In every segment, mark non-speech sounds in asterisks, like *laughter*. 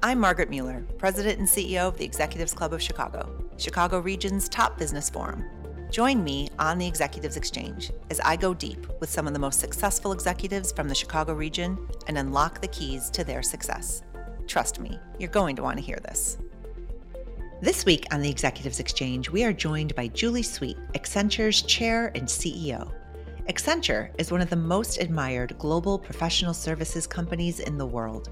I'm Margaret Mueller, President and CEO of the Executives Club of Chicago, Chicago region's top business forum. Join me on the Executives Exchange as I go deep with some of the most successful executives from the Chicago region and unlock the keys to their success. Trust me, you're going to want to hear this. This week on the Executives Exchange, we are joined by Julie Sweet, Accenture's Chair and CEO. Accenture is one of the most admired global professional services companies in the world.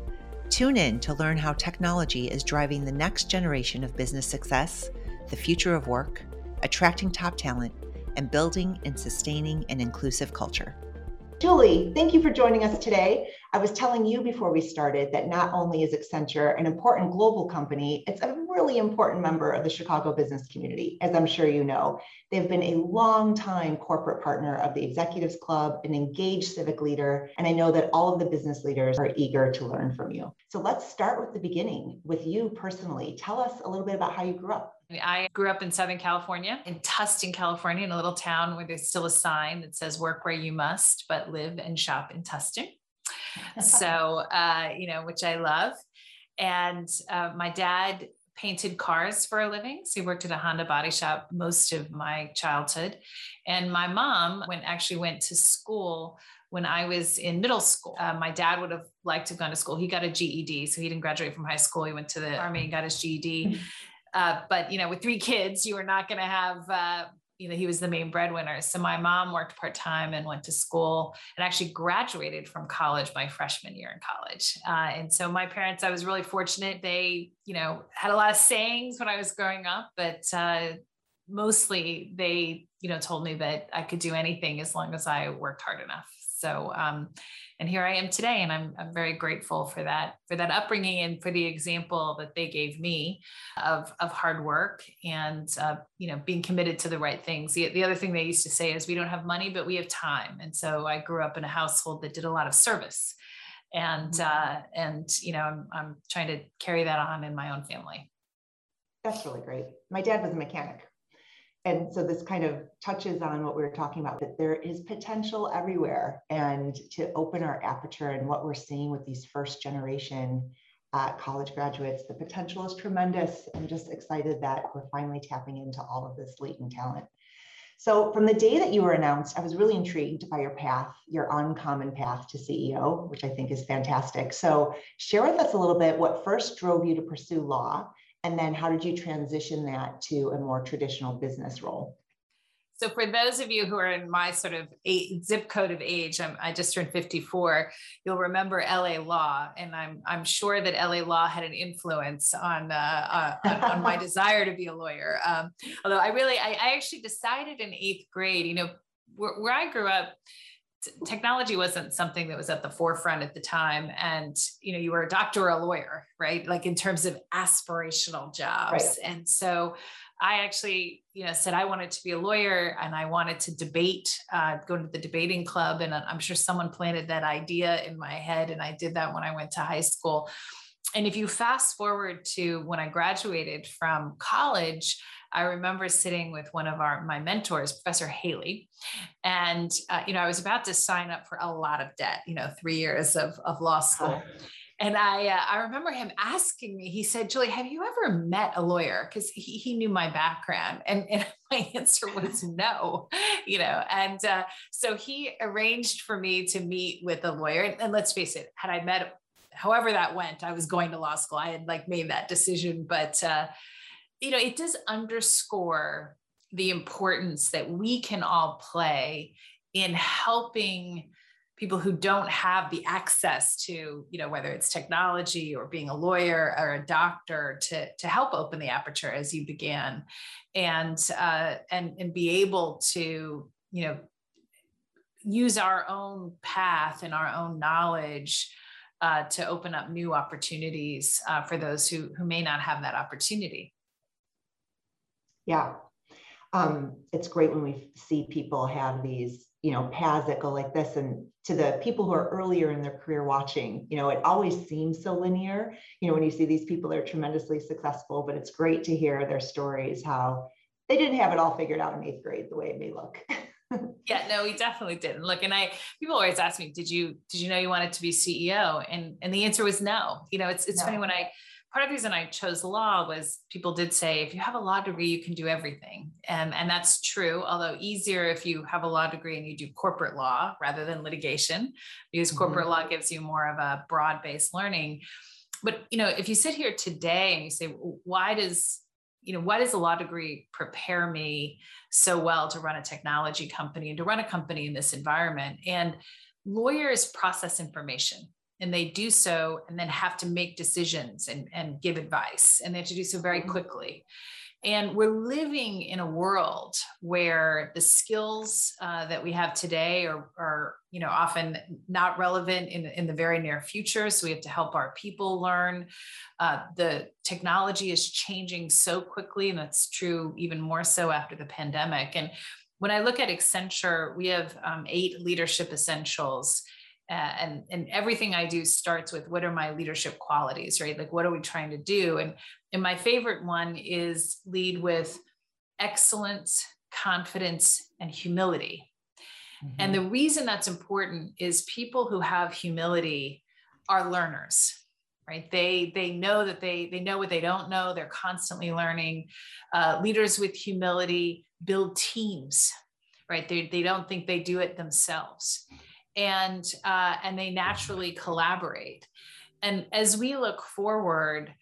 Tune in to learn how technology is driving the next generation of business success, the future of work, attracting top talent, and building and sustaining an inclusive culture. Julie, thank you for joining us today. I was telling you before we started that not only is Accenture an important global company, it's a really important member of the Chicago business community, as I'm sure you know. They've been a long time corporate partner of the Executives Club, an engaged civic leader, and I know that all of the business leaders are eager to learn from you. So let's start with the beginning with you personally. Tell us a little bit about how you grew up. I grew up in Southern California, in Tustin, California, in a little town where there's still a sign that says work where you must, but live and shop in Tustin. *laughs* so, uh, you know, which I love. And uh, my dad painted cars for a living. So he worked at a Honda body shop most of my childhood. And my mom went actually went to school when I was in middle school. Uh, my dad would have liked to have gone to school. He got a GED, so he didn't graduate from high school. He went to the army and got his GED. Uh, but you know, with three kids, you were not going to have. Uh, you know, he was the main breadwinner. So my mom worked part time and went to school, and actually graduated from college my freshman year in college. Uh, and so my parents, I was really fortunate. They, you know, had a lot of sayings when I was growing up, but uh, mostly they, you know, told me that I could do anything as long as I worked hard enough. So, um, and here I am today, and I'm I'm very grateful for that for that upbringing and for the example that they gave me of of hard work and uh, you know being committed to the right things. The, the other thing they used to say is we don't have money, but we have time, and so I grew up in a household that did a lot of service, and mm-hmm. uh, and you know I'm I'm trying to carry that on in my own family. That's really great. My dad was a mechanic and so this kind of touches on what we were talking about that there is potential everywhere and to open our aperture and what we're seeing with these first generation uh, college graduates the potential is tremendous. I'm just excited that we're finally tapping into all of this latent talent. So from the day that you were announced i was really intrigued by your path your uncommon path to ceo which i think is fantastic. So share with us a little bit what first drove you to pursue law and then how did you transition that to a more traditional business role? So, for those of you who are in my sort of zip code of age, I'm, i just turned 54. You'll remember LA Law, and I'm I'm sure that LA Law had an influence on uh, uh, on, my *laughs* desire to be a lawyer. Um, although I really, I, I, actually decided in eighth grade. You know, where, where I grew up, technology wasn't something that was at the forefront at the time and you know you were a doctor or a lawyer right? Like in terms of aspirational jobs. Right. and so i actually you know said i wanted to be a lawyer and i wanted to debate uh, go to the debating club and i'm sure someone planted that idea in my head and i did that when i went to high school. And if you fast forward to when i graduated from college I remember sitting with one of our my mentors, Professor Haley, and uh, you know I was about to sign up for a lot of debt, you know, three years of of law school. And I, uh, I remember him asking me, he said, Julie, have you ever met a lawyer? Because he, he knew my background. And, and *laughs* my answer was *laughs* no, you know. And uh, so he arranged for me to meet with a lawyer. And, and let's face it, had I met, however that went, I was going to law school. I had like made that decision. But uh, you know, it does underscore the importance that we can all play in helping people who don't have the access to you know whether it's technology or being a lawyer or a doctor to to help open the aperture as you began and uh, and and be able to you know use our own path and our own knowledge uh, to open up new opportunities uh, for those who who may not have that opportunity yeah. Um, it's great when we see people have these, you know, paths that go like this. And to the people who are earlier in their career watching, you know, it always seems so linear. You know, when you see these people that are tremendously successful, but it's great to hear their stories, how they didn't have it all figured out in eighth grade the way it may look. *laughs* yeah, no, we definitely didn't. Look, and I people always ask me, did you did you know you wanted to be CEO? And and the answer was no. You know, it's it's no. funny when I part of the reason I chose law was people did say if you have a law degree, you can do everything. And, and that's true, although easier if you have a law degree and you do corporate law rather than litigation, because mm-hmm. corporate law gives you more of a broad based learning. But you know, if you sit here today and you say, why does you know, why does a law degree prepare me so well to run a technology company and to run a company in this environment? And lawyers process information and they do so and then have to make decisions and, and give advice and they have to do so very mm-hmm. quickly and we're living in a world where the skills uh, that we have today are, are, you know, often not relevant in, in the very near future. So we have to help our people learn. Uh, the technology is changing so quickly, and that's true even more so after the pandemic. And when I look at Accenture, we have um, eight leadership essentials uh, and and everything i do starts with what are my leadership qualities right? Like what are we trying to do? And and my favorite one is lead with excellence confidence and humility. Mm-hmm. and the reason that's important is people who have humility are learners right? They they know that they they know what they don't know. They're constantly learning. Uh, leaders with humility build teams right? They, they don't think they do it themselves and uh, and they naturally collaborate. And as we look forward,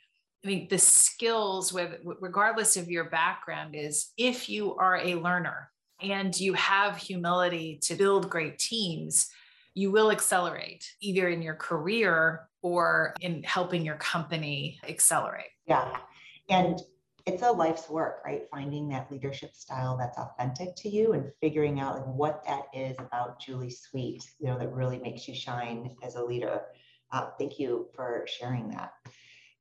I mean, the skills, with regardless of your background, is if you are a learner and you have humility to build great teams, you will accelerate either in your career or in helping your company accelerate. Yeah. And it's a life's work, right? Finding that leadership style that's authentic to you and figuring out like what that is about Julie Sweet, you know, that really makes you shine as a leader. Uh, thank you for sharing that.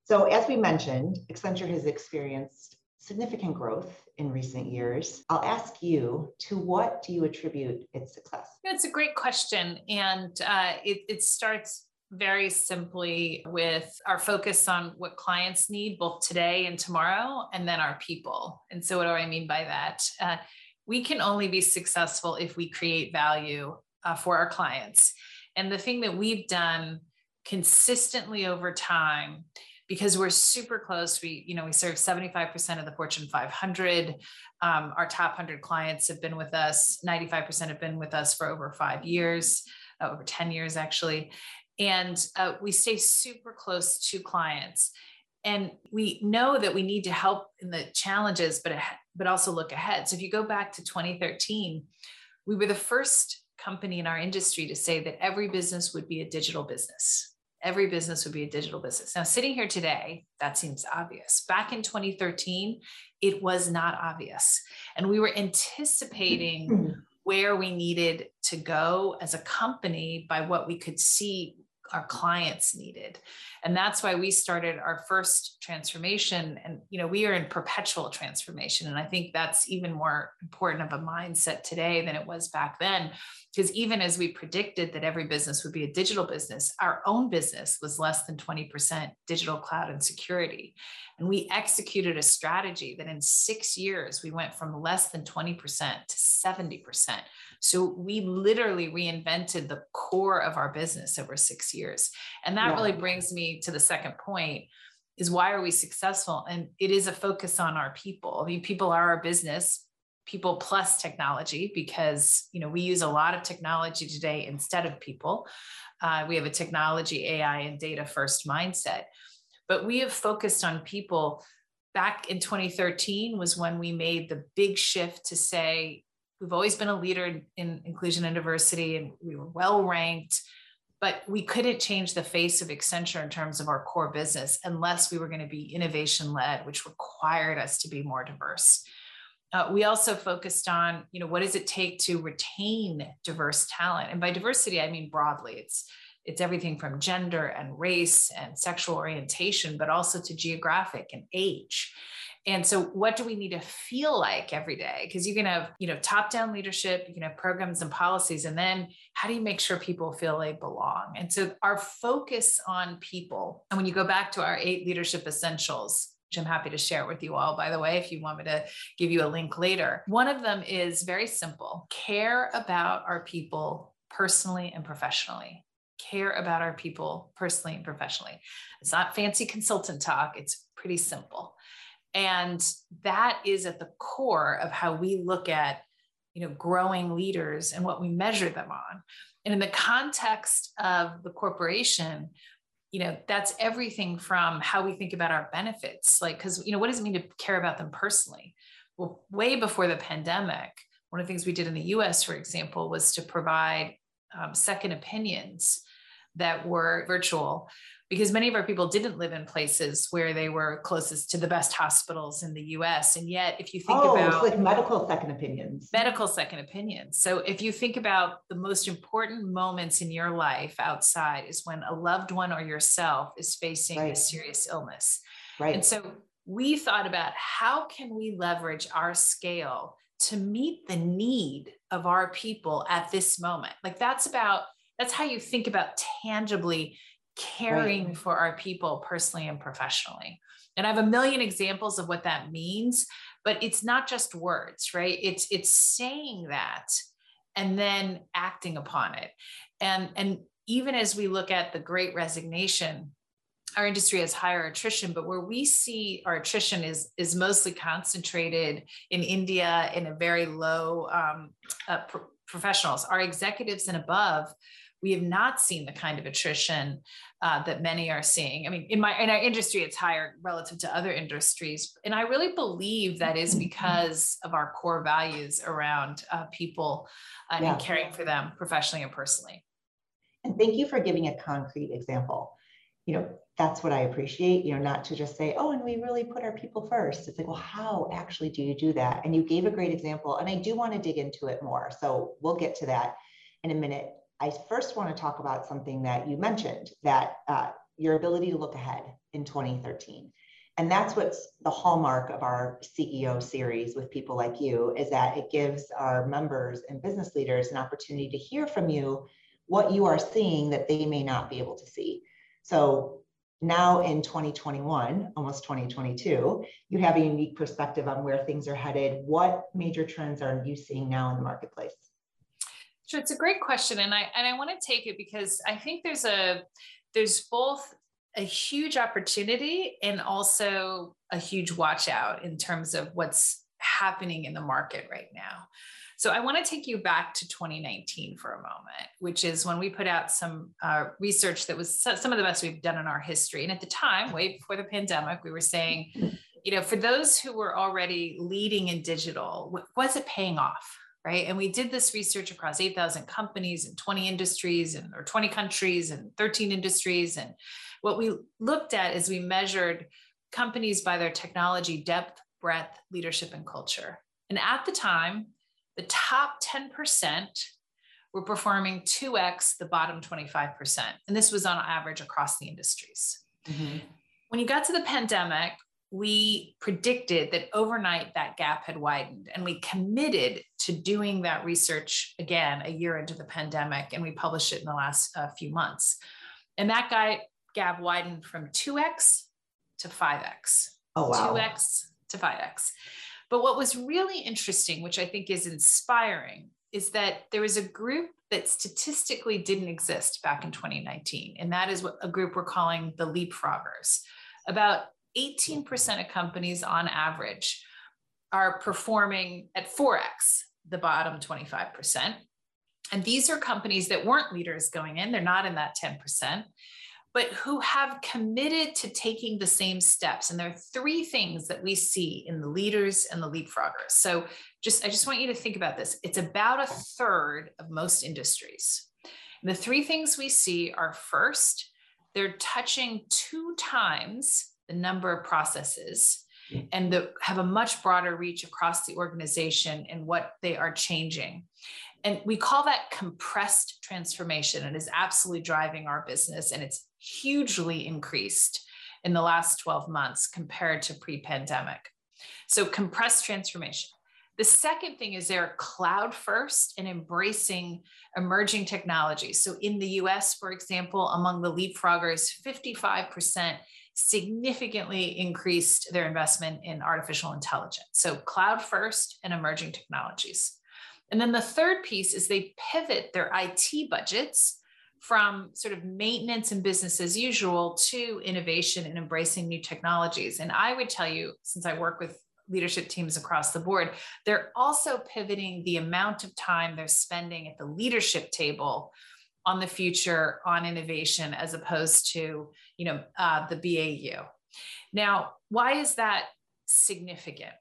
So, as we mentioned, Accenture has experienced significant growth in recent years. I'll ask you, to what do you attribute its success? It's a great question. And uh, it, it starts very simply with our focus on what clients need both today and tomorrow, and then our people. And so, what do I mean by that? Uh, we can only be successful if we create value uh, for our clients. And the thing that we've done consistently over time because we're super close we you know we serve 75% of the fortune 500 um, our top 100 clients have been with us 95% have been with us for over five years uh, over 10 years actually and uh, we stay super close to clients. And we know that we need to help in the challenges but but also look ahead. So if you go back to 2013 we were the first company in our industry to say that every business would be a digital business. Every business would be a digital business. Now sitting here today that seems obvious. Back in 2013 it was not obvious. And we were anticipating *clears throat* where we needed to go as a company by what we could see our clients needed. And that's why we started our first transformation. And you know we are in perpetual transformation. And i think that's even more important of a mindset today than it was back then because even as we predicted that every business would be a digital business our own business was less than 20% digital cloud and security and we executed a strategy that in 6 years we went from less than 20% to 70% so we literally reinvented the core of our business over six years. And that yeah. really brings me to the second point is why are we successful? And it is a focus on our people. I mean, people are our business, people plus technology, because you know we use a lot of technology today instead of people. Uh, we have a technology, AI, and data first mindset. But we have focused on people back in 2013 was when we made the big shift to say We've always been a leader in inclusion and diversity, and we were well ranked, but we couldn't change the face of Accenture in terms of our core business unless we were going to be innovation led, which required us to be more diverse. Uh, we also focused on, you know, what does it take to retain diverse talent? And by diversity, I mean broadly. It's it's everything from gender and race and sexual orientation, but also to geographic and age. And so, what do we need to feel like every day? Because you can have, you know, top down leadership, you can have programs and policies, and then how do you make sure people feel they belong? And so, our focus on people, and when you go back to our eight leadership essentials, which I'm happy to share it with you all, by the way, if you want me to give you a link later. One of them is very simple care about our people personally and professionally. care about our people personally and professionally. It's not fancy consultant talk, it's pretty simple. And that is at the core of how we look at you know growing leaders and what we measure them on and in the context of the corporation you know that's everything from how we think about our benefits like because you know what does it mean to care about them personally? Well way before the pandemic one of the things we did in the us for example was to provide um, second opinions that were virtual because many of our people didn't live in places where they were closest to the best hospitals in the US. And yet, if you think oh, about it's like medical second opinions, medical second opinions. So, if you think about the most important moments in your life outside, is when a loved one or yourself is facing right. a serious illness. Right. And so, we thought about how can we leverage our scale to meet the need of our people at this moment like that's about that's how you think about tangibly caring right. for our people personally and professionally. And I have a million examples of what that means, but it's not just words, right? It's it's saying that and then acting upon it. And and even as we look at the great resignation, our industry has higher attrition, but where we see our attrition is is mostly concentrated in India in a very low um, uh, pro- professionals. Our executives and above we have not seen the kind of attrition uh, that many are seeing. I mean, in my in our industry, it's higher relative to other industries, and I really believe that is because of our core values around uh, people uh, yeah. and caring for them professionally and personally. And thank you for giving a concrete example. You know, that's what I appreciate. You know, not to just say, "Oh, and we really put our people first. It's like, well, how actually do you do that? And you gave a great example, and I do want to dig into it more. So we'll get to that in a minute I first want to talk about something that you mentioned that uh, your ability to look ahead in 2013. And that's what's the hallmark of our CEO series with people like you is that it gives our members and business leaders an opportunity to hear from you what you are seeing that they may not be able to see. So now in 2021, almost 2022, you have a unique perspective on where things are headed. What major trends are you seeing now in the marketplace? Sure, it's a great question, and I and I want to take it because I think there's a there's both a huge opportunity and also a huge watch out in terms of what's happening in the market right now. So I want to take you back to 2019 for a moment, which is when we put out some uh, research that was some of the best we've done in our history. And at the time, way before the pandemic, we were saying, you know, for those who were already leading in digital, was it paying off? Right? And we did this research across 8,000 companies and 20 industries and or 20 countries and 13 industries. And what we looked at is we measured companies by their technology depth, breadth, leadership, and culture. And at the time, the top 10% were performing 2x the bottom 25%. And this was on average across the industries. Mm-hmm. When you got to the pandemic, we predicted that overnight that gap had widened and we committed to doing that research again a year into the pandemic and we published it in the last uh, few months. And that guy gap widened from 2x to 5x oh wow. 2x to 5x but what was really interesting which i think is inspiring is that there was a group that statistically didn't exist back in 2019 and that is what a group we're calling the leapfroggers. About 18% of companies on average are performing at 4x the bottom 25%. And these are companies that weren't leaders going in, they're not in that 10%, but who have committed to taking the same steps. And there are three things that we see in the leaders and the leapfroggers. So just I just want you to think about this. It's about a third of most industries. And the three things we see are first, they're touching two times the number of processes and the, have a much broader reach across the organization and what they are changing. And we call that compressed transformation. It is absolutely driving our business and it's hugely increased in the last 12 months compared to pre pandemic. So, compressed transformation. The second thing is they're cloud first and embracing emerging technologies. So, in the US, for example, among the leapfroggers, 55% significantly increased their investment in artificial intelligence. So, cloud first and emerging technologies. And then the third piece is they pivot their IT budgets from sort of maintenance and business as usual to innovation and embracing new technologies. And I would tell you, since I work with leadership teams across the board, they're also pivoting the amount of time they're spending at the leadership table on the future, on innovation, as opposed to, you know, uh, the BAU. Now, why is that significant?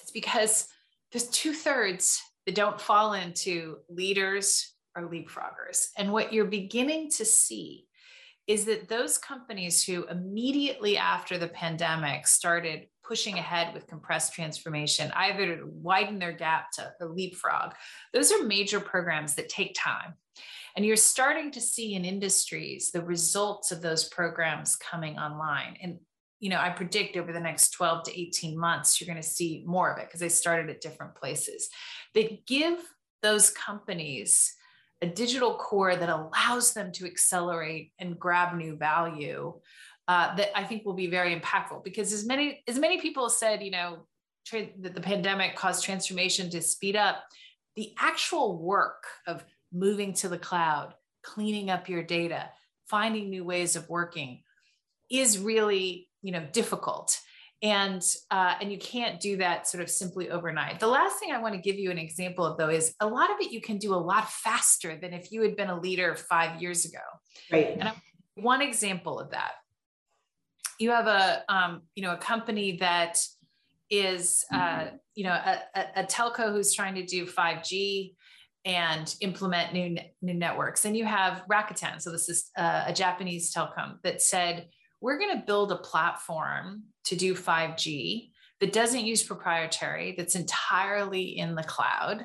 It's because there's two thirds that don't fall into leaders or leapfroggers. And what you're beginning to see is that those companies who immediately after the pandemic started pushing ahead with compressed transformation, either to widen their gap to a leapfrog, those are major programs that take time. And you're starting to see in industries the results of those programs coming online. And you know, I predict over the next 12 to 18 months, you're going to see more of it because they started at different places. They give those companies a digital core that allows them to accelerate and grab new value uh, that I think will be very impactful because as many as many people said, you know, tra- that the pandemic caused transformation to speed up, the actual work of moving to the cloud, cleaning up your data, finding new ways of working is really you know difficult. And uh, and you can't do that sort of simply overnight. The last thing i want to give you an example of though is a lot of it you can do a lot faster than if you had been a leader five years ago. Right. And one example of that. You have a um, you know a company that is uh, you know a, a, telco who's trying to do 5g and implement new new networks and you have rakuten so this is uh, a japanese telecom that said we're going to build a platform to do 5G that doesn't use proprietary, that's entirely in the cloud.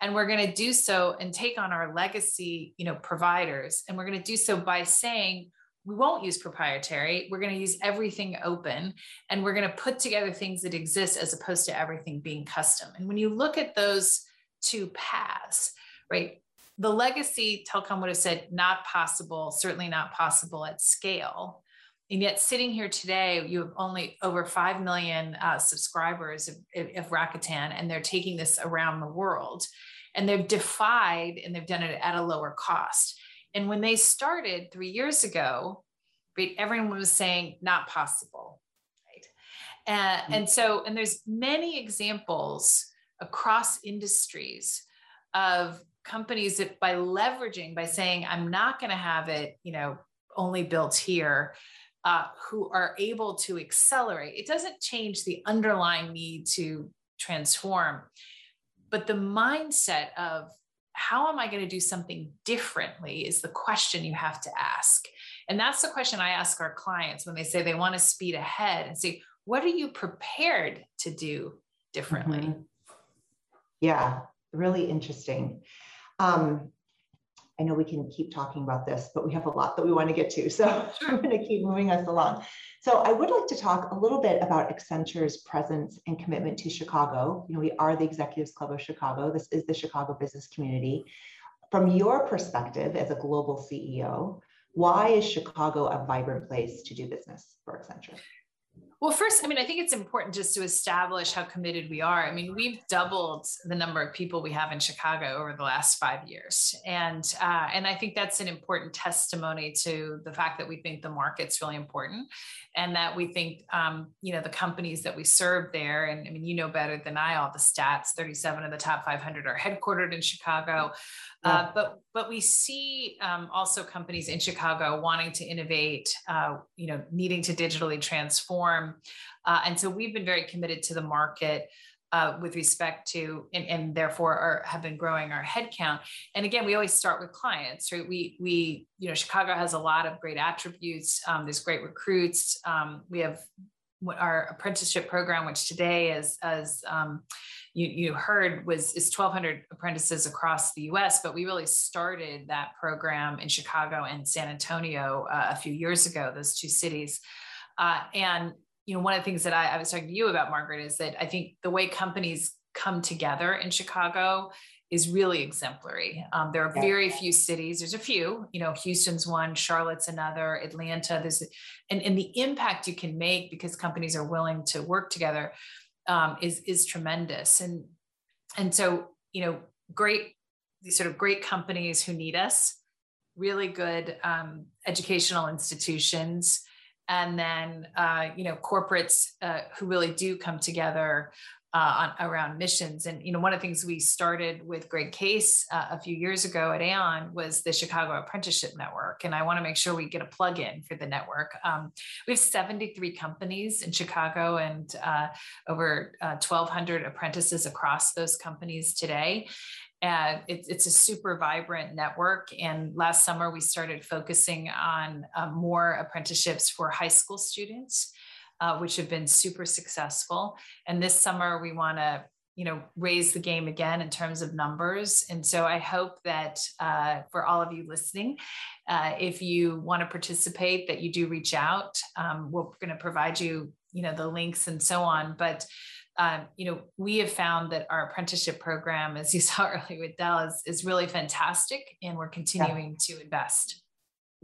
And we're going to do so and take on our legacy, you know, providers. And we're going to do so by saying, we won't use proprietary. We're going to use everything open and we're going to put together things that exist as opposed to everything being custom. And when you look at those two pass, right, the legacy telecom would have said not possible, certainly not possible at scale. And yet, sitting here today, you have only over 5 million uh, subscribers of, of Rakuten, and they're taking this around the world. And they've defied and they've done it at a lower cost. And when they started three years ago, right, everyone was saying, not possible. Right. And, mm-hmm. and so, and there's many examples across industries of companies that by leveraging, by saying, I'm not going to have it, you know, only built here uh, who are able to accelerate. It doesn't change the underlying need to transform, but the mindset of how am I going to do something differently is the question you have to ask. And that's the question I ask our clients when they say they want to speed ahead and say, what are you prepared to do differently? Mm-hmm. Yeah, really interesting. Um, I know we can keep talking about this, but we have a lot that we want to get to. So *laughs* I'm going to keep moving us along. So I would like to talk a little bit about Accenture's presence and commitment to Chicago. You know, we are the Executives Club of Chicago. This is the Chicago business community. From your perspective as a global CEO, why is Chicago a vibrant place to do business for Accenture? Well, first, I mean, I think it's important just to establish how committed we are. I mean, we've doubled the number of people we have in Chicago over the last five years, and uh, and I think that's an important testimony to the fact that we think the market's really important, and that we think, um, you know, the companies that we serve there. And I mean, you know better than I all the stats. Thirty-seven of the top 500 are headquartered in Chicago. Uh, but but we see um, also companies in Chicago wanting to innovate, uh, you know, needing to digitally transform, uh, and so we've been very committed to the market. Uh, with respect to and, and therefore are, have been growing our headcount. And again we always start with clients right? We we you know chicago has a lot of great attributes. Um, there's great recruits. Um, we have our apprenticeship program, which today is as um, you, you heard was is 1,200 apprentices across the U.S. But we really started that program in Chicago and San Antonio uh, a few years ago. Those two cities, uh, and you know one of the things that I, I was talking to you about, Margaret, is that I think the way companies come together in Chicago is really exemplary. Um, there are very few cities. There's a few, you know, Houston's one, Charlotte's another, Atlanta. There's, and, and the impact you can make because companies are willing to work together um, is is tremendous. And and so you know, great these sort of great companies who need us really good um, educational institutions and then uh, you know corporates uh, who really do come together uh, on, around missions. And you know, one of the things we started with Greg Case uh, a few years ago at Aon was the Chicago Apprenticeship Network, and I want to make sure we get a plug in for the network. Um, we have 73 companies in Chicago and uh, over 1,200 uh, apprentices across those companies today. And it, it's a super vibrant network. And last summer, we started focusing on uh, more apprenticeships for high school students uh, which have been super successful. And this summer, we want to you know raise the game again in terms of numbers and so i hope that uh, for all of you listening uh, if you want to participate that you do reach out um, we're going to provide you you know the links and so on but um, you know we have found that our apprenticeship program as you *laughs* saw earlier with dell is, is really fantastic and we're continuing yeah. to invest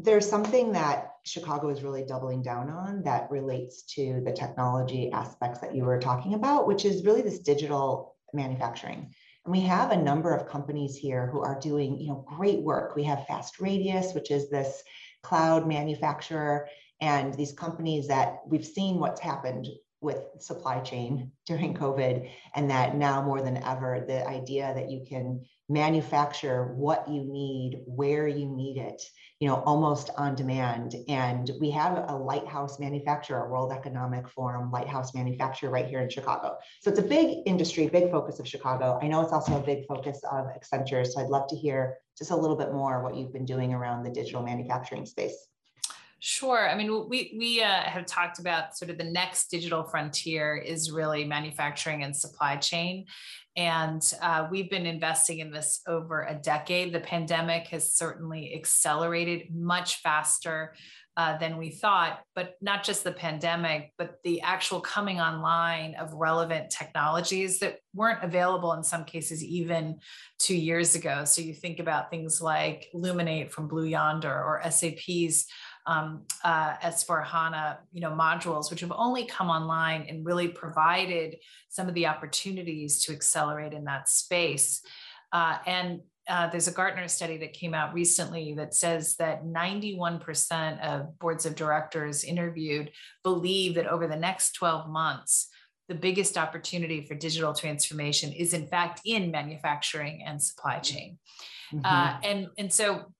there's something that Chicago is really doubling down on that relates to the technology aspects that you were talking about, which is really this digital manufacturing. And we have a number of companies here who are doing, you know, great work. We have Fast Radius, which is this cloud manufacturer, and these companies that we've seen what's happened with supply chain *laughs* during COVID, and that now more than ever, the idea that you can manufacture what you need, where you need it, you know, almost on demand. And we have a lighthouse manufacturer, a World Economic Forum lighthouse manufacturer right here in Chicago. So it's a big industry, big focus of Chicago. I know it's also a big focus of Accenture. So I'd love to hear just a little bit more what you've been doing around the digital manufacturing space. Sure. I mean, we we uh, have talked about sort of the next digital frontier is really manufacturing and supply chain, and uh, we've been investing in this over a decade. The pandemic has certainly accelerated much faster uh, than we thought, but not just the pandemic, but the actual coming online of relevant technologies that weren't available in some cases even two years ago. So you think about things like Luminate from Blue Yonder or SAP's um, uh, S4HANA, you know, modules, which have only come online and really provided some of the opportunities to accelerate in that space. Uh, and uh, there's a Gartner study that came out recently that says that 91% of boards of directors interviewed believe that over the next 12 months, the biggest opportunity for digital transformation is in fact in manufacturing and supply chain. Mm-hmm. Uh, and, and so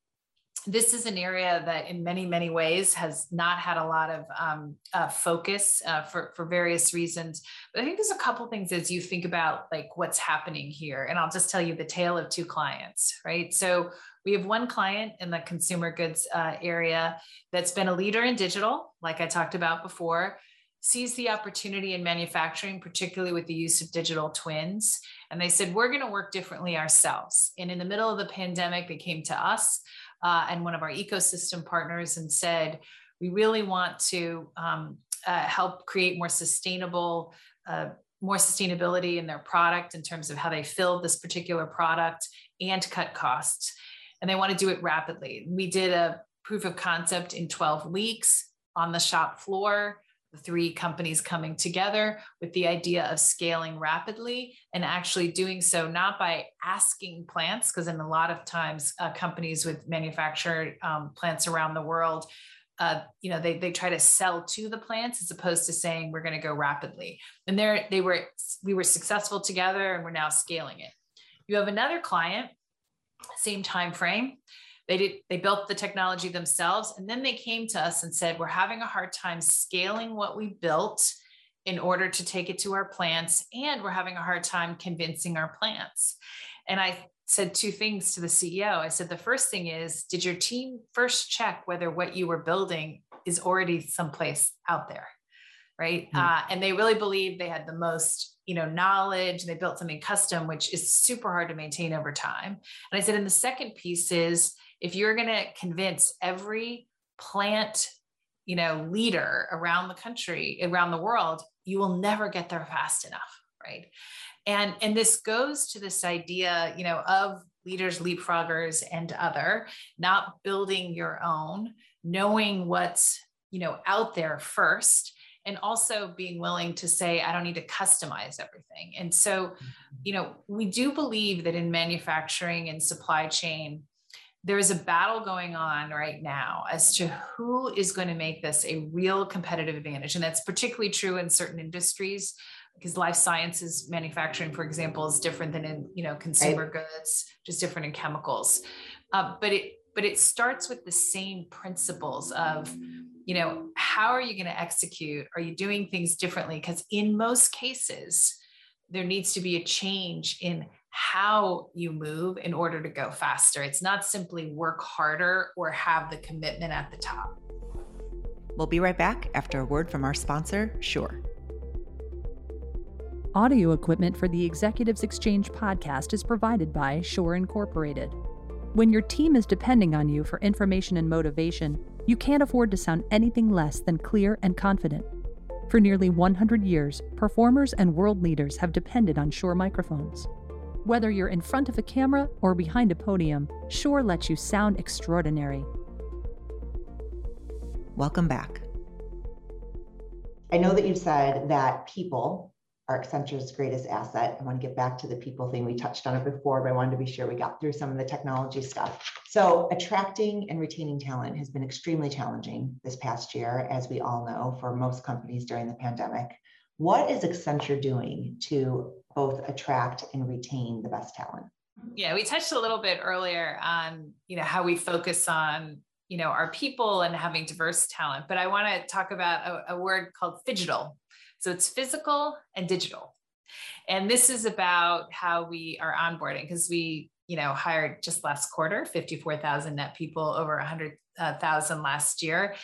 this is an area that in many many ways has not had a lot of um, uh, focus uh, for, for various reasons. But i think there's a couple things as you think about like what's happening here and i'll just tell you the tale of two clients right? So we have one client in the consumer goods uh, area that's been a leader in digital like i talked about before sees the opportunity in manufacturing particularly with the use of digital twins and they said we're going to work differently ourselves. And in the middle of the pandemic they came to us uh, and one of our ecosystem partners and said, we really want to um, uh, help create more sustainable, uh, more sustainability in their product in terms of how they fill this particular product and cut costs. And they want to do it rapidly. We did a proof of concept in 12 weeks on the shop floor the three companies coming together with the idea of scaling rapidly and actually doing so not by asking plants, because in a lot of times uh, companies with manufactured um, plants around the world, uh, you know, they, they try to sell to the plants as opposed to saying we're going to go rapidly. And there they were, we were successful together and we're now scaling it. You have another client, same time frame they did they built the technology themselves and then they came to us and said we're having a hard time scaling what we built in order to take it to our plants and we're having a hard time convincing our plants. And i said two things to the ceo i said the first thing is did your team first check whether what you were building is already someplace out there? Right? Mm-hmm. uh, and they really believed they had the most you know knowledge and they built something custom which is super hard to maintain over time. And i said and the second piece is if you're going to convince every plant you know leader around the country around the world you will never get there fast enough right and and this goes to this idea you know of leaders leapfroggers and other not building your own knowing what's you know out there first and also being willing to say i don't need to customize everything and so mm-hmm. you know we do believe that in manufacturing and supply chain there is a battle going on right now as to who is going to make this a real competitive advantage. And that's particularly true in certain industries because life sciences manufacturing, for example, is different than in you know consumer right. goods, just different in chemicals. Uh, but it but it starts with the same principles of you know how are you going to execute are you doing things differently because in most cases there needs to be a change in how you move in order to go faster it's not simply work harder or have the commitment at the top we'll be right back after a word from our sponsor Sure. audio equipment for the executives exchange podcast is provided by shure incorporated when your team is depending on you for information and motivation, you can't afford to sound anything less than clear and confident. For nearly 100 years, performers and world leaders have depended on Shure microphones. Whether you're in front of a camera or behind a podium, Shure lets you sound extraordinary. Welcome back. I know that you've said that people are Accenture's greatest asset. I want to get back to the people thing. We touched on it before, but I wanted to be sure we got through some of the technology stuff. So, attracting and retaining talent has been extremely challenging this past year, as we all know, for most companies during the pandemic. What is Accenture doing to both attract and retain the best talent? Yeah, we touched a little bit earlier on, you know, how we focus on you know our people and having diverse talent but i want to talk about a, a word called phygital so it's physical and digital. And this is about how we are onboarding because we, you know, hired just last quarter 54,000 net people, over 100,000 last year.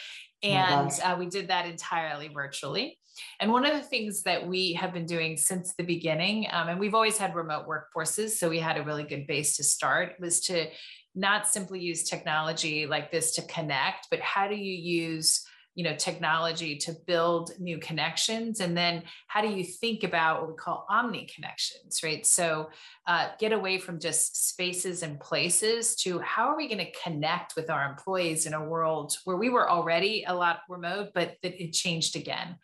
And uh, we did that entirely virtually. And one of the things that we have been doing since the beginning, um, and we've always had remote workforces, so we had a really good base to start, was to not simply use technology like this to connect, but how do you use you know technology to build new connections? And then how do you think about what we call omni connections right? So uh, get away from just spaces and places to how are we going to connect with our employees in a world where we were already a lot remote but that it changed again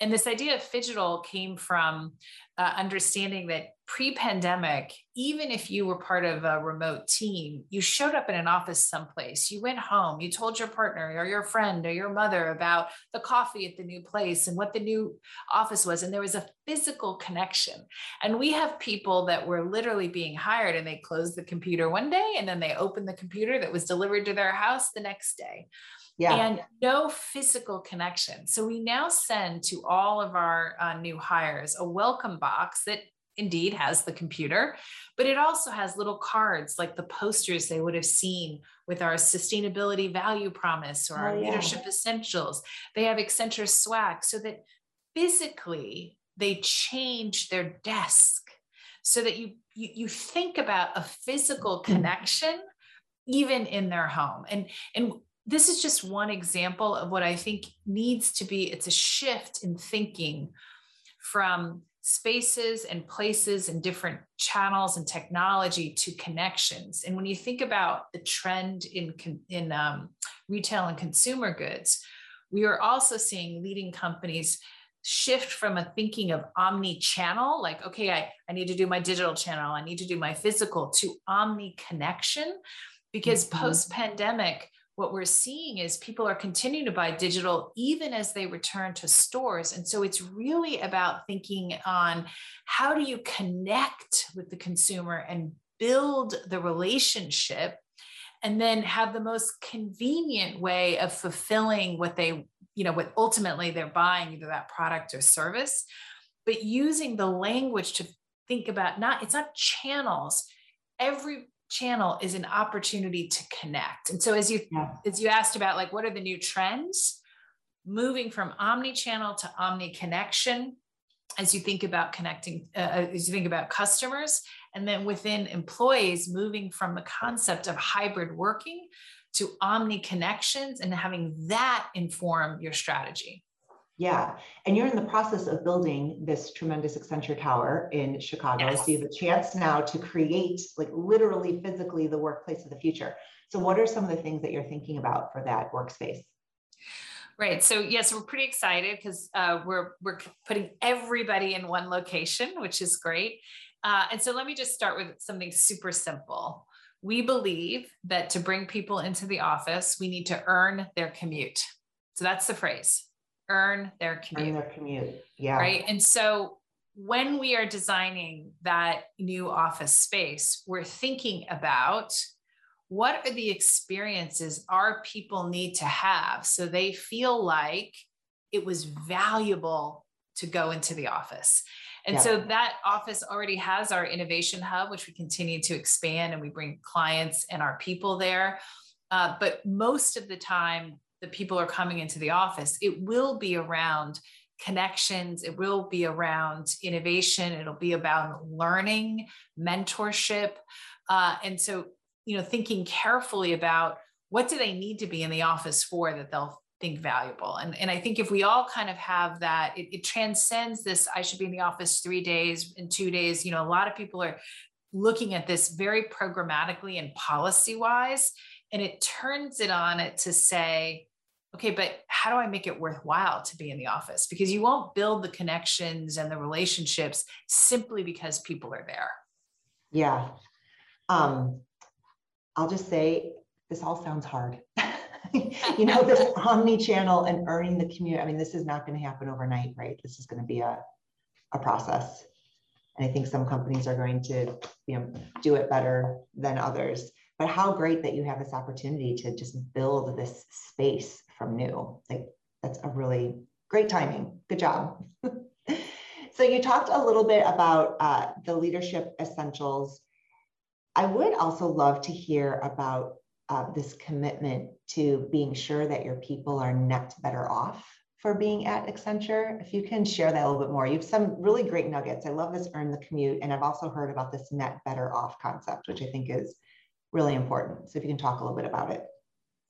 and this idea of phygital came from uh, understanding that pre-pandemic even if you were part of a remote team you showed up in an office someplace. You went home. You told your partner or your friend or your mother about the coffee at the new place and what the new office was. And there was a physical connection. And we have people that were literally being hired and they closed the computer one day and then they opened the computer that was delivered to their house the next day yeah. and no physical connection. So we now send to all of our uh, new hires a welcome box that indeed has the computer, but it also has little cards like the posters they would have seen with our sustainability value promise or our oh, yeah. leadership essentials. They have Accenture swag so that physically they change their desk so that you, you, you think about a physical connection even in their home and and this is just one example of what I think needs to be it's a shift in thinking from spaces and places and different channels and technology to connections. And when you think about the trend in, in um, retail and consumer goods, we are also seeing leading companies shift from a thinking of omni channel, like, okay, I, I need to do my digital channel, I need to do my physical, to omni connection. Because mm-hmm. post pandemic, what we're seeing is people are continuing to buy digital even as they return to stores. And so it's really about thinking on how do you connect with the consumer and build the relationship and then have the most convenient way of fulfilling what they, you know, what ultimately they're buying, either that product or service, but using the language to think about not, it's not channels. Every channel is an opportunity to connect. And so as you yeah. as you asked about like what are the new trends, moving from omni-channel to omni-connection as you think about connecting uh, uh, as you think about customers and then within employees moving from the concept of hybrid working to omni connections and having that inform your strategy yeah. And you're in the process of building this tremendous Accenture Tower in Chicago. Yes. So you have a chance now to create, like literally physically, the workplace of the future. So, what are some of the things that you're thinking about for that workspace? Right. So yes, we're pretty excited because uh, we're we're putting everybody in one location, which is great. Uh, and so let me just start with something super simple we believe that to bring people into the office, we need to earn their commute. So that's the phrase earn their commute. Earn their commute. Yeah. Right. And so when we are designing that new office space, we're thinking about what are the experiences our people need to have so they feel like it was valuable to go into the office. And yeah. so that office already has our innovation hub, which we continue to expand and we bring clients and our people there. Uh, but most of the time, the people are coming into the office, it will be around connections, it will be around innovation, it'll be about learning, mentorship. Uh, and so, you know, thinking carefully about what do they need to be in the office for that they'll think valuable. And, and I think if we all kind of have that, it, it transcends this I should be in the office three days and two days. You know, a lot of people are looking at this very programmatically and policy wise, and it turns it on it to say, okay, but how do I make it worthwhile to be in the office? Because you won't build the connections and the relationships simply because people are there. Yeah. Um, I'll just say this all sounds hard. *laughs* you know, this *laughs* omni-channel and earning the community. I mean, this is not going to happen overnight, right? This is going to be a, a process. And I think some companies are going to, you know, do it better than others. But how great that you have this opportunity to just build this space from new. Like that's a really great timing. Good job. *laughs* so you talked a little bit about uh, the leadership essentials. I would also love to hear about uh, this commitment to being sure that your people are net better off for being at Accenture. If you can share that a little bit more, you have some really great nuggets. I love this earn the commute, and I've also heard about this net better off concept, which I think is really important. So if you can talk a little bit about it.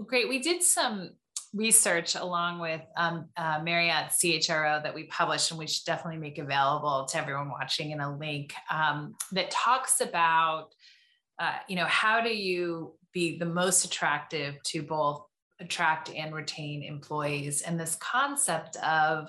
Great. We did some research along with um, uh, Marriott CHRO that we published and we should definitely make available to everyone watching in a link um, that talks about, uh, you know, how do you be the most attractive to both attract and retain employees and this concept of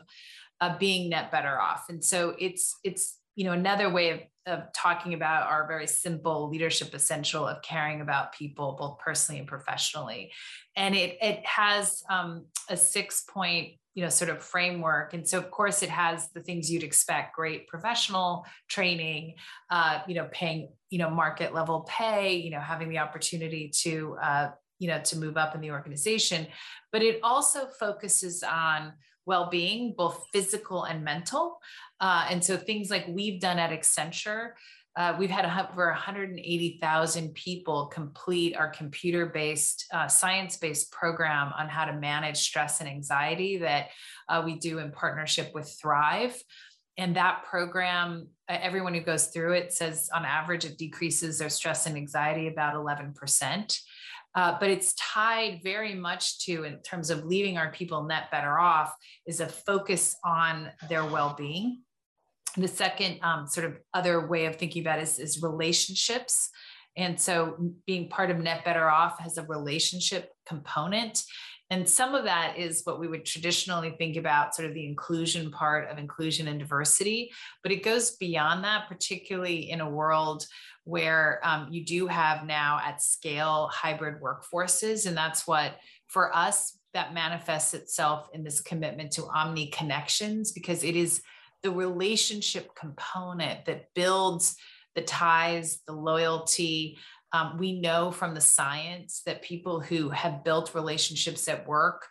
uh, being net better off. And so it's it's you know another way of, of talking about our very simple leadership essential of caring about people both personally and professionally. And it it has um, a six point you know sort of framework. And so of course it has the things you'd expect great professional training uh, you know paying you know market level pay you know having the opportunity to uh, you know to move up in the organization. But it also focuses on well-being both physical and mental uh, and so things like we've done at accenture uh, we've had over 180,000 people complete our computer based, uh, science based program on how to manage stress and anxiety that uh, we do in partnership with Thrive. And that program, everyone who goes through it says on average it decreases their stress and anxiety about 11%. Uh, but it's tied very much to, in terms of leaving our people net better off, is a focus on their well being the second um, sort of other way of thinking about is, is relationships. And so being part of Net Better Off has a relationship component. And some of that is what we would traditionally think about, sort of the inclusion part of inclusion and diversity. But it goes beyond that, particularly in a world where um, you do have now at scale hybrid workforces. And that's what, for us, that manifests itself in this commitment to omni connections because it is the relationship component that builds the ties, the loyalty. Um, we know from the science that people who have built relationships at work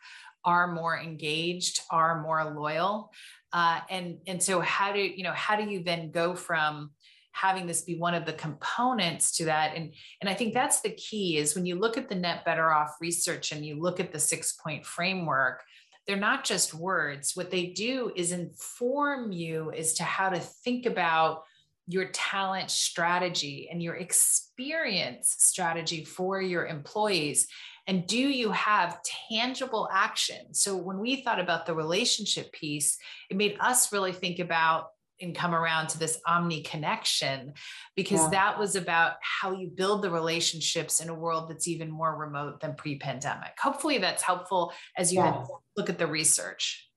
are more engaged, are more loyal. Uh, and, and so how do you know how do you then go from having this be one of the components to that and and i think that's the key is when you look at the net better off research and you look at the six point framework they're not just words. What they do is inform you as to how to think about your talent strategy and your experience strategy for your employees. And do you have tangible action? So, when we thought about the relationship piece, it made us really think about and come around to this omni connection because yeah. that was about how you build the relationships in a world that's even more remote than pre-pandemic hopefully that's helpful as you yes. look at the research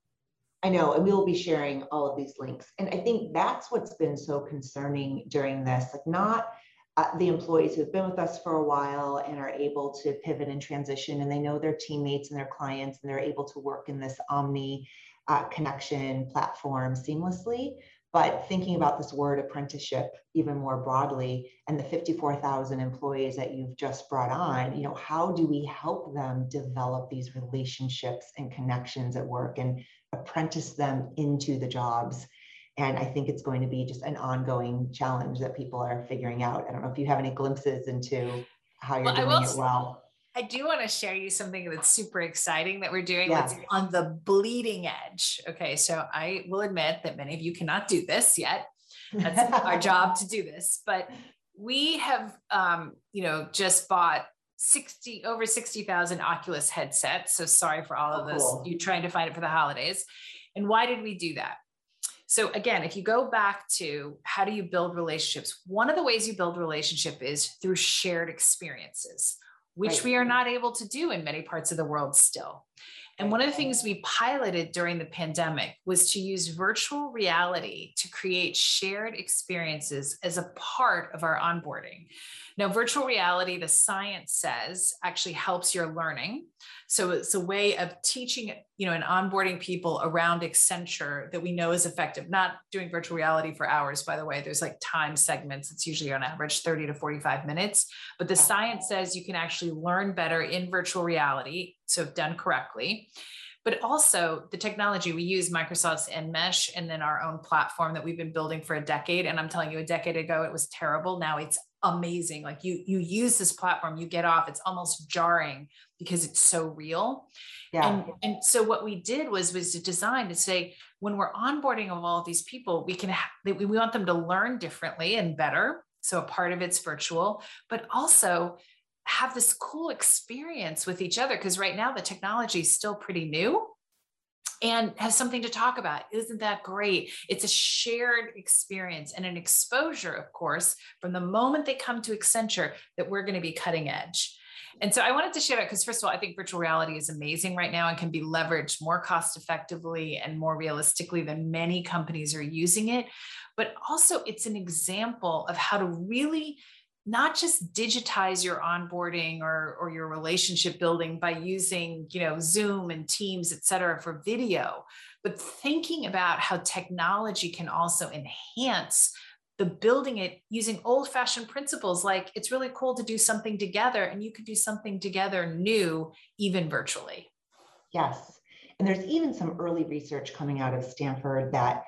i know and we will be sharing all of these links and i think that's what's been so concerning during this like not uh, the employees who've been with us for a while and are able to pivot and transition and they know their teammates and their clients and they're able to work in this omni uh, connection platform seamlessly but thinking about this word apprenticeship even more broadly and the 54,000 employees that you've just brought on, you know, how do we help them develop these relationships and connections at work and apprentice them into the jobs? And I think it's going to be just an ongoing challenge that people are figuring out. I don't know if you have any glimpses into how you're well, doing it well. I do want to share you something that's super exciting that we're doing yeah. on the bleeding edge. Okay, so I will admit that many of you cannot do this yet. That's our *laughs* job to do this, but we have, um, you know, just bought 60 over 60,000 Oculus headsets. So sorry for all of oh, this. Cool. You trying to find it for the holidays. And why did we do that? So again, if you go back to how do you build relationships? One of the ways you build relationship is through shared experiences which right. we are not able to do in many parts of the world still. And one of the things we piloted during the pandemic was to use virtual reality to create shared experiences as a part of our onboarding. Now, virtual reality, the science says, actually helps your learning. So it's a way of teaching, you know, and onboarding people around Accenture that we know is effective. Not doing virtual reality for hours, by the way. There's like time segments. It's usually on average 30 to 45 minutes. But the science says you can actually learn better in virtual reality. So if done correctly. But also the technology we use microsoft's Mesh and then our own platform that we've been building for a decade. And i'm telling you a decade ago it was terrible. Now it's amazing. Like you you use this platform you get off. It's almost jarring because it's so real. Yeah. and and so what we did was was to design to say when we're onboarding of all of these people we can ha- we want them to learn differently and better. So a part of it's virtual but also have this cool experience with each other because right now the technology is still pretty new and have something to talk about. Isn't that great? It's a shared experience and an exposure, of course, from the moment they come to Accenture that we're going to be cutting edge. And so I wanted to share that because, first of all, I think virtual reality is amazing right now and can be leveraged more cost effectively and more realistically than many companies are using it. But also, it's an example of how to really not just digitize your onboarding or, or your relationship building by using you know zoom and teams et cetera for video but thinking about how technology can also enhance the building it using old fashioned principles like it's really cool to do something together and you could do something together new even virtually. Yes. And there's even some early research coming out of stanford that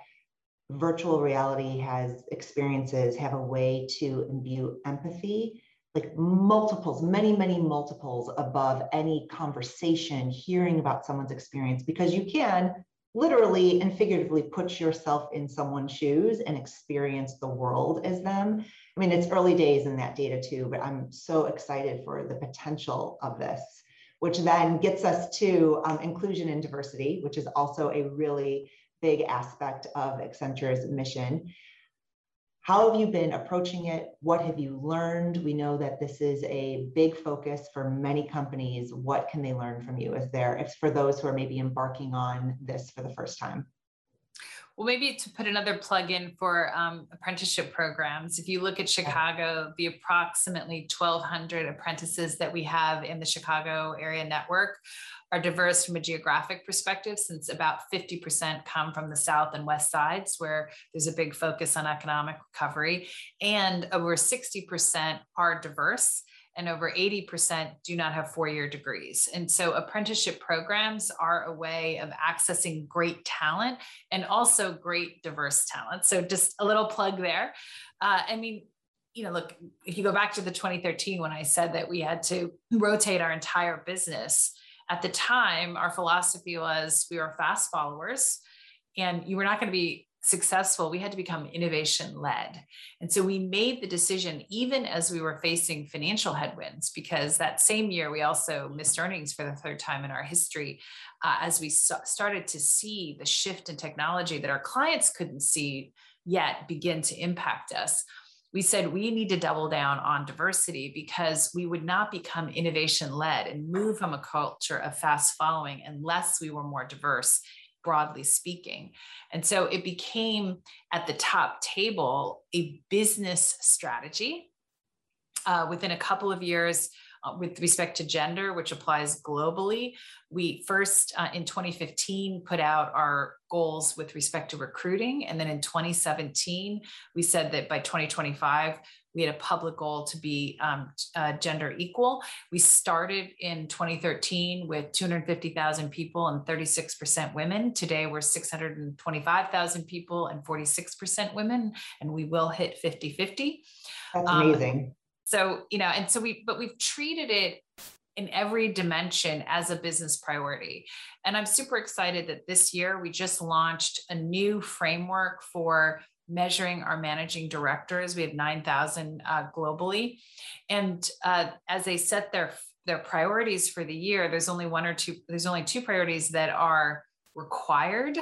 virtual reality has experiences have a way to imbue empathy like multiples many many multiples above any conversation hearing about someone's experience because you can literally and figuratively put yourself in someone's shoes and experience the world as them. I mean it's early days in that data too but i'm so excited for the potential of this which then gets us to um, inclusion and diversity which is also a really big aspect of Accenture's mission. How have you been approaching it? What have you learned? We know that this is a big focus for many companies. What can they learn from you? Is there, if for those who are maybe embarking on this for the first time? Well, maybe to put another plug in for um, apprenticeship programs, if you look at Chicago, the approximately 1,200 apprentices that we have in the Chicago area network are diverse from a geographic perspective, since about 50% come from the south and west sides, where there's a big focus on economic recovery, and over 60% are diverse and over 80% do not have four year degrees. And so apprenticeship programs are a way of accessing great talent and also great diverse talent. So just a little plug there. Uh, I mean, you know, look, if you go back to the 2013 when I said that we had to rotate our entire business, at the time, our philosophy was we were fast followers and you were not going to be successful, we had to become innovation led. And so we made the decision, even as we were facing financial headwinds, because that same year we also missed earnings for the third time in our history, uh, as we started to see the shift in technology that our clients couldn't see yet begin to impact us. We said we need to double down on diversity because we would not become innovation led and move from a culture of fast following unless we were more diverse broadly speaking. And so it became at the top table a business strategy uh, within a couple of years, uh, with respect to gender, which applies globally. We first uh, in 2015 put out our goals with respect to recruiting. And then in 2017, we said that by 2025, we had a public goal to be um, uh, gender equal. We started in 2013 with 250,000 people and 36% women. Today we're 625,000 people and 46% women, and we will hit 50 50. That's amazing. So, you know, and so we, but we've treated it in every dimension as a business priority. And I'm super excited that this year we just launched a new framework for measuring our managing directors. We have 9,000 uh, globally. And uh, as they set their, their priorities for the year, there's only one or two, there's only two priorities that are required.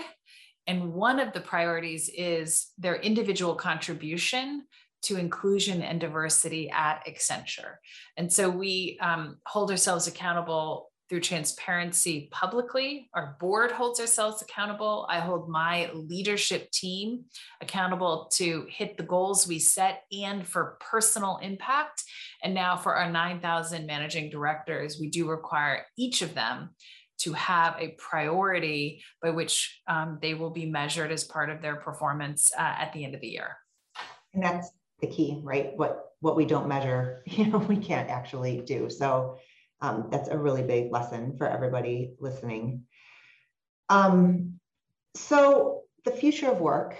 And one of the priorities is their individual contribution to inclusion and diversity at Accenture. And so we um, hold ourselves accountable through transparency publicly. Our board holds ourselves accountable. I hold my leadership team accountable to hit the goals we set and for personal impact. And now for our 9,000 managing directors, we do require each of them to have a priority by which um, they will be measured as part of their performance uh, at the end of the year. And that's the key, right? What what we don't measure, *laughs* you know, we can't actually do. So um, that's a really big lesson for everybody listening. Um, so the future of work,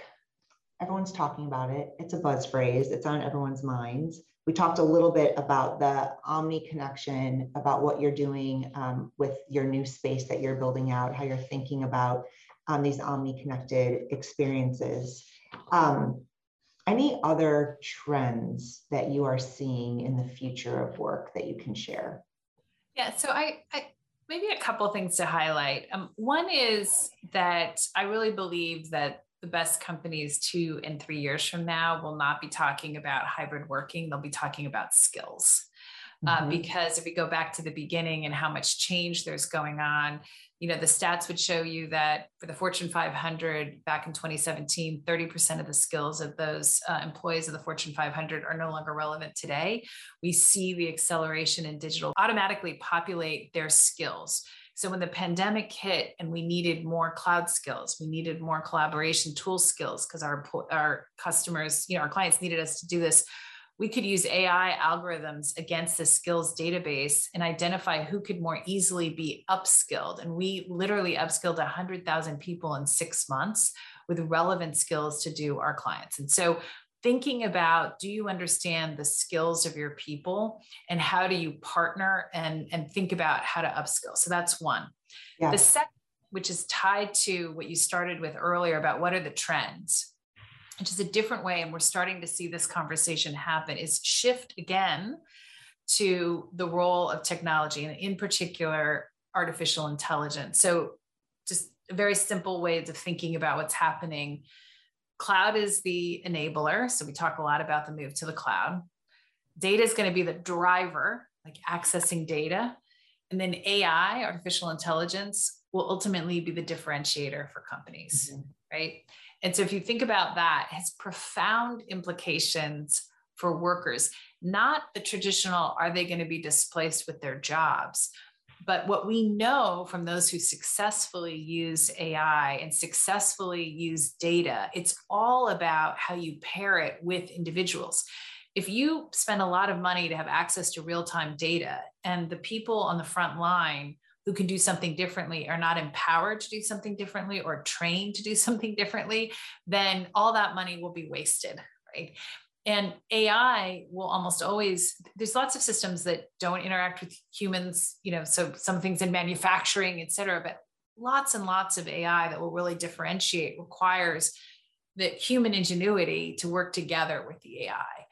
everyone's talking about it. It's a buzz phrase. It's on everyone's minds. We talked a little bit about the Omni connection, about what you're doing um, with your new space that you're building out, how you're thinking about um, these Omni connected experiences. Um, any other trends that you are seeing in the future of work that you can share? Yeah, so I, I maybe a couple things to highlight. Um, one is that I really believe that the best companies two and three years from now will not be talking about hybrid working; they'll be talking about skills. Uh, mm-hmm. because if we go back to the beginning and how much change there's going on, you know, the stats would show you that for the Fortune 500 back in 2017, 30% of the skills of those uh, employees of the Fortune 500 are no longer relevant today. We see the acceleration in digital automatically populate their skills. So when the pandemic hit and we needed more cloud skills, we needed more collaboration tool skills because our our customers, you know, our clients needed us to do this we could use AI algorithms against the skills database and identify who could more easily be upskilled. And we literally upskilled 100,000 people in six months with relevant skills to do our clients. And so thinking about do you understand the skills of your people and how do you partner and, and think about how to upskill? So that's one. Yeah. The second, which is tied to what you started with earlier about what are the trends which is a different way and we're starting to see this conversation happen is shift again to the role of technology and in particular artificial intelligence. So just very simple ways of thinking about what's happening. Cloud is the enabler so we talk a lot about the move to the cloud. Data is going to be the driver like accessing data and then ai artificial intelligence will ultimately be the differentiator for companies mm-hmm. right and so if you think about that, has profound implications for workers, not the traditional, are they going to be displaced with their jobs? But what we know from those who successfully use AI and successfully use data, it's all about how you pair it with individuals. If you spend a lot of money to have access to real time data and the people on the front line who can do something differently are not empowered to do something differently or trained to do *laughs* something differently, then all that money will be wasted, right? And AI will almost always, there's lots of systems that don't interact with humans, you know, so some things in manufacturing, et cetera, but lots and lots of AI that will really differentiate requires that human ingenuity to work together with the AI.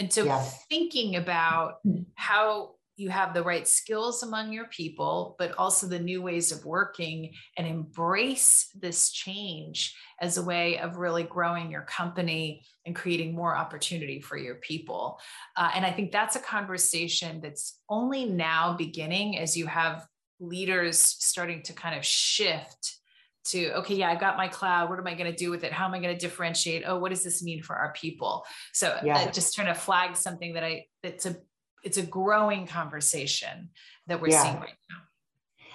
And so yes. thinking about hmm. how you have the right skills among your people, but also the new ways of working and embrace this change as a way of really growing your company and creating more opportunity for your people. Uh, and I think that's a conversation that's only now beginning as you have leaders starting to kind of shift to okay yeah i've got my cloud what am i going to do with it how am i going to differentiate oh what does this mean for our people so yeah. just trying to flag something that i that's a it's a growing conversation that we're yeah. seeing right now.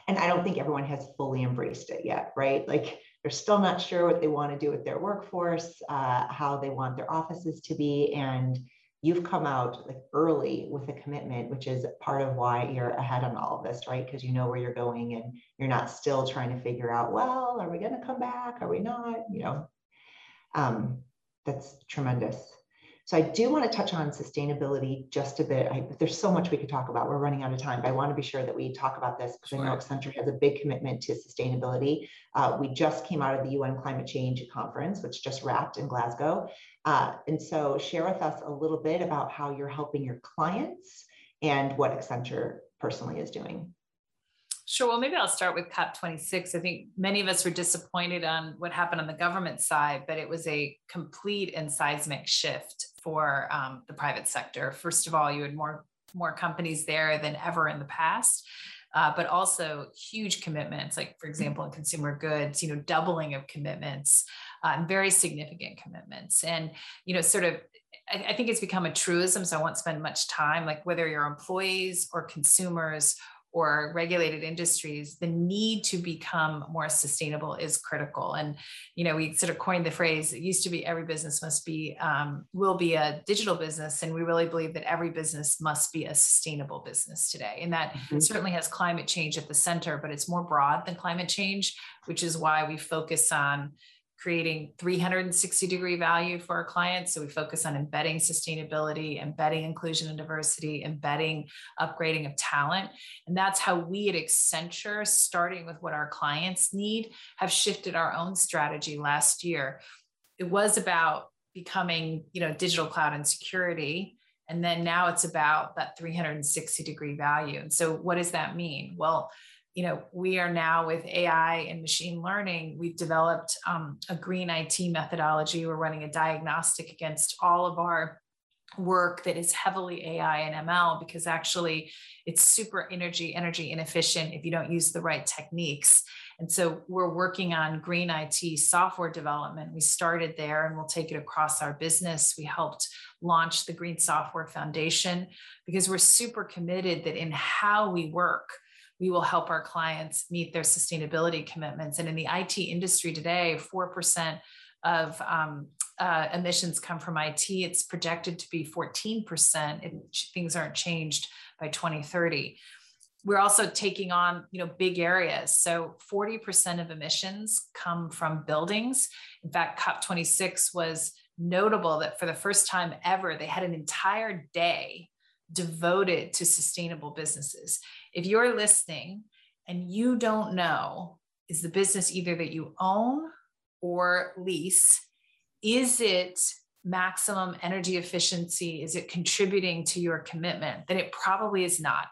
And I don't think everyone has fully embraced it yet, right? Like they're still not sure what they want to do with their workforce, uh, how they want their offices to be, and you've come out like early with a commitment, which is part of why you're ahead on all of this, right? Because you know where you're going and you're not still trying to figure out, well, are we going to come back? Are we not? You know, um, that's tremendous. So I do want to touch on sustainability just a bit. I, there's so much we could talk about. We're running out of time, but I want to be sure that we talk about this because sure. I know Accenture has a big commitment to sustainability. Uh, we just came out of the UN Climate Change Conference, which just wrapped in Glasgow. Uh, and so share with us a little bit about how you're helping your clients and what Accenture personally is doing. Sure. Well, maybe I'll start with COP26. I think many of us were disappointed on what happened on the government side, but it was a complete and seismic shift for um, the private sector. First of all, you had more more companies there than ever in the past. Uh, but also huge commitments, like for example, in consumer goods, you know, doubling of commitments, uh, very significant commitments. And you know, sort of, I, I think it's become a truism. So I won't spend much time, like whether you're employees or consumers or regulated industries, the need to become more sustainable is critical. And you know, we sort of coined the phrase. It used to be every business must be um, will be a digital business, and we really believe that every business must be a sustainable business today. And that mm-hmm. certainly has climate change at the center, but it's more broad than climate change, which is why we focus on creating 360 degree value for our clients. So we focus on embedding sustainability, embedding inclusion and diversity, embedding upgrading of talent. And that's how we at Accenture, starting with what our clients need, have shifted our own strategy last year. It was about becoming, you know, digital cloud and security. And then now it's about that 360 degree value. And so what does that mean? Well, you know, we are now with AI and machine learning, we've developed um, a green IT methodology. We're running a diagnostic against all of our work that is heavily AI and ML because actually it's super energy energy inefficient if you don't use the right techniques. And so we're working on green IT software development. We started there and we'll take it across our business. We helped launch the Green Software Foundation because we're super committed that in how we work, we will help our clients meet their sustainability commitments. And in the IT industry today, 4% of um, uh, emissions come from IT. It's projected to be 14% if things aren't changed by 2030. We're also taking on, you know, big areas. So 40% of emissions come from buildings. In fact, COP26 was notable that for the first time ever, they had an entire day devoted to sustainable businesses if you're listening and you don't know, is the business either that you own or lease? Is it maximum energy efficiency? Is it contributing to your commitment? Then it probably is not.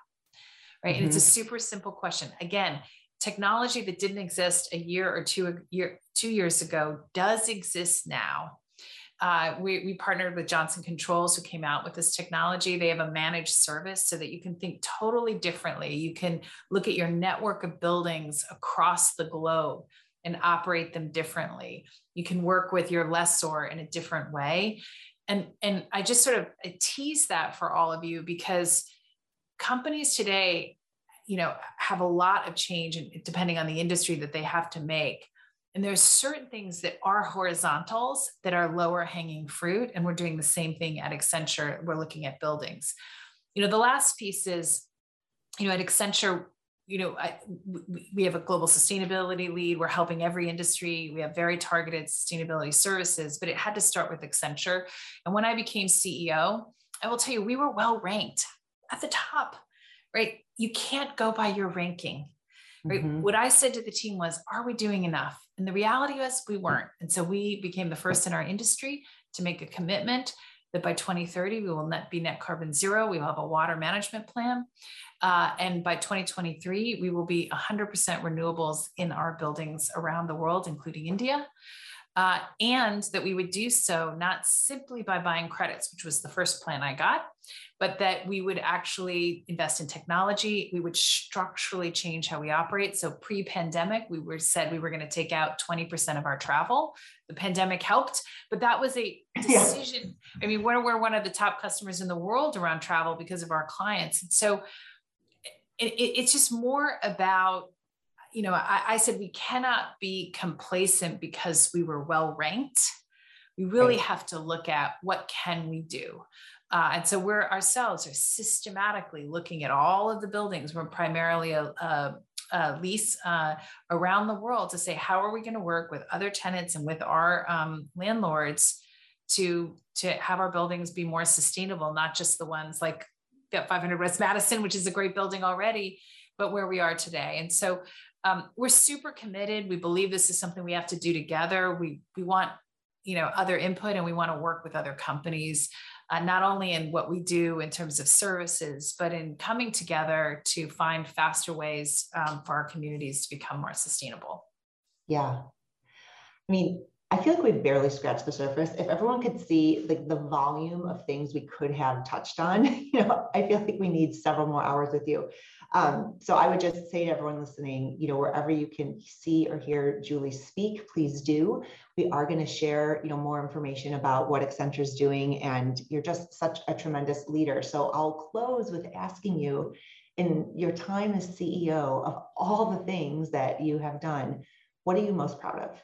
Right. Mm-hmm. And it's a mm-hmm. super simple question. Again, technology that didn't exist a year or two year two years ago does exist now uh, we, we partnered with Johnson Controls, who came out with this technology. They have a managed service so that you can think totally differently. You can look at your network of buildings across the globe and operate them differently. You can work with your lessor in a different way. And, and I just sort of tease that for all of you because companies today, you know, have a lot of change depending on the industry that they have to make. And there's certain things that are horizontals that are lower hanging fruit. And we're doing the same thing at Accenture. We're looking at buildings. You know, the last piece is, you know, at Accenture, you know, I, we have a global sustainability lead. We're helping every industry. We have very targeted sustainability services, but it had to start with Accenture. And when I became CEO, I will tell you, we were well ranked at the top, right? You can't go by your ranking. Right. Mm-hmm. What I said to the team was, are we doing enough? And the reality was we weren't. And so we became the first in our industry to make a commitment that by 2030 we will net be net carbon zero. We will have a water management plan. Uh, and by 2023, we will be 100% renewables in our buildings around the world, including India. Uh, and that we would do so not simply by buying credits, which was the first plan I got, but that we would actually invest in technology. We would structurally change how we operate. So pre-pandemic, we were said we were going to take out 20% of our travel. The pandemic helped, but that was a *laughs* decision. Yeah. I mean, we're, we're one of the top customers in the world around travel because of our clients. And so it, it, it's just more about you know, I, I, said we cannot be complacent because we were well ranked. We really right. have to look at what can we do. Uh, and so we're ourselves are systematically looking at all of the buildings. We're primarily a, a, a lease uh, around the world to say how are we going to work with other tenants and with our um, landlords to to have our buildings be more sustainable, not just the ones like 500 West Madison, which is a great building already, but where we are today. And so um, we're super committed. We believe this is something we have to do together. We we want you know other input, and we want to work with other companies, uh, not only in what we do in terms of services, but in coming together to find faster ways um, for our communities to become more sustainable. Yeah, I mean, I feel like we've barely scratched the surface. If everyone could see like the volume of things we could have touched on, *laughs* you know, I feel like we need several more hours with you. Um, so I would just say to everyone listening, you know, wherever you can see or hear Julie speak, please do. We are going to share, you know, more information about what Accenture is doing, and you're just such a tremendous leader. So I'll close with asking you, in your time as CEO of all the things that you have done, what are you most proud of?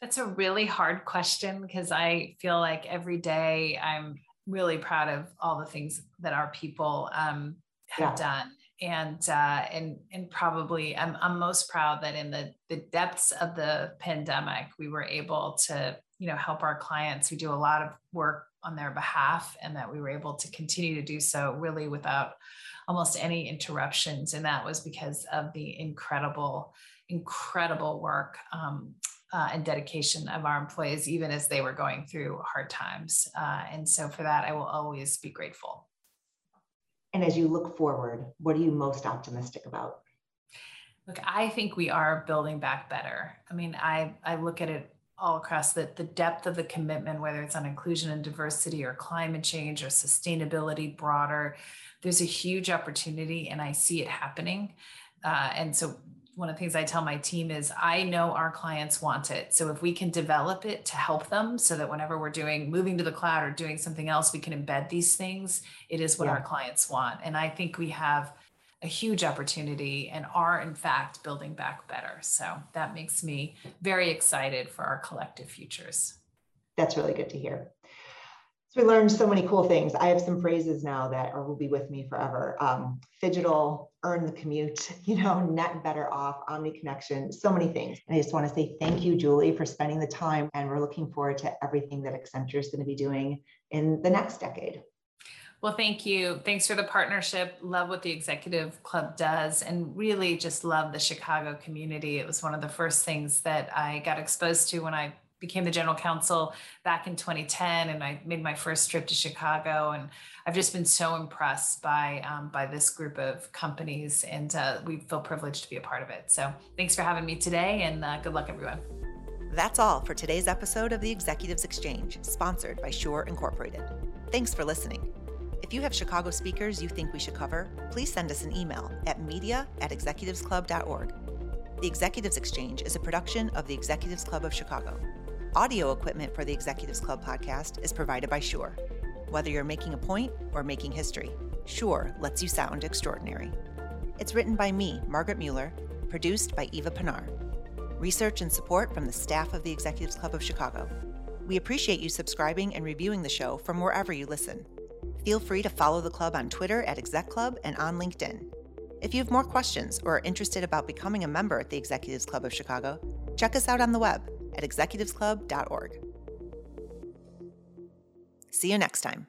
That's a really hard question because I feel like every day I'm really proud of all the things that our people um, have yeah. done and uh, and and probably I'm, I'm most proud that in the the depths of the pandemic we were able to you know help our clients who do a lot of work on their behalf and that we were able to continue to do so really without almost any interruptions and that was because of the incredible incredible work um, uh, and dedication of our employees, even as they were going through hard times. Uh, and so for that, I will always be grateful. And as you look forward, what are you most optimistic about? Look, I think we are building back better. I mean, I, I look at it all across the, the depth of the commitment, whether it's on inclusion and diversity or climate change or sustainability broader. There's a huge opportunity, and I see it happening. Uh, and so one of the things I tell my team is I know our clients want it. So if we can develop it to help them so that whenever we're doing moving to the cloud or doing something else, we can embed these things, it is what yeah. our clients want. And I think we have a huge opportunity and are in fact building back better. So that makes me very excited for our collective futures. That's really good to hear. So we learned so many cool things. I have some phrases now that are, will be with me forever. Um, phygital, earn the commute, *laughs* you know, net better off, omni connection, so many things. And I just want to say thank you, Julie, for spending the time. And we're looking forward to everything that Accenture is going to be doing in the next decade. Well, thank you. Thanks for the partnership. Love what the Executive Club does and really just love the Chicago community. It was one of the first things that I got exposed to when I became the general counsel back in 2010 and I made my first trip to Chicago and I've just been so impressed by um, by this group of companies and uh, we feel privileged to be a part of it. So thanks for having me today and uh, good luck everyone. That's all for today's episode of the Executives Exchange, sponsored by Shure Incorporated. Thanks for listening. If you have Chicago speakers you think we should cover, please send us an email at media at executivesclub.org. The Executives Exchange is a production of the Executives Club of Chicago. Audio equipment for the Executives Club podcast is provided by Shure. Whether you're making a point or making history, Shure lets you sound extraordinary. It's written by me, Margaret Mueller, produced by Eva Penar. Research and support from the staff of the Executives Club of Chicago. We appreciate you subscribing and reviewing the show from wherever you listen. Feel free to follow the club on Twitter at Exec Club and on LinkedIn. If you have more questions or are interested about becoming a member at the Executives Club of Chicago, check us out on the web at executivesclub.org. See you next time.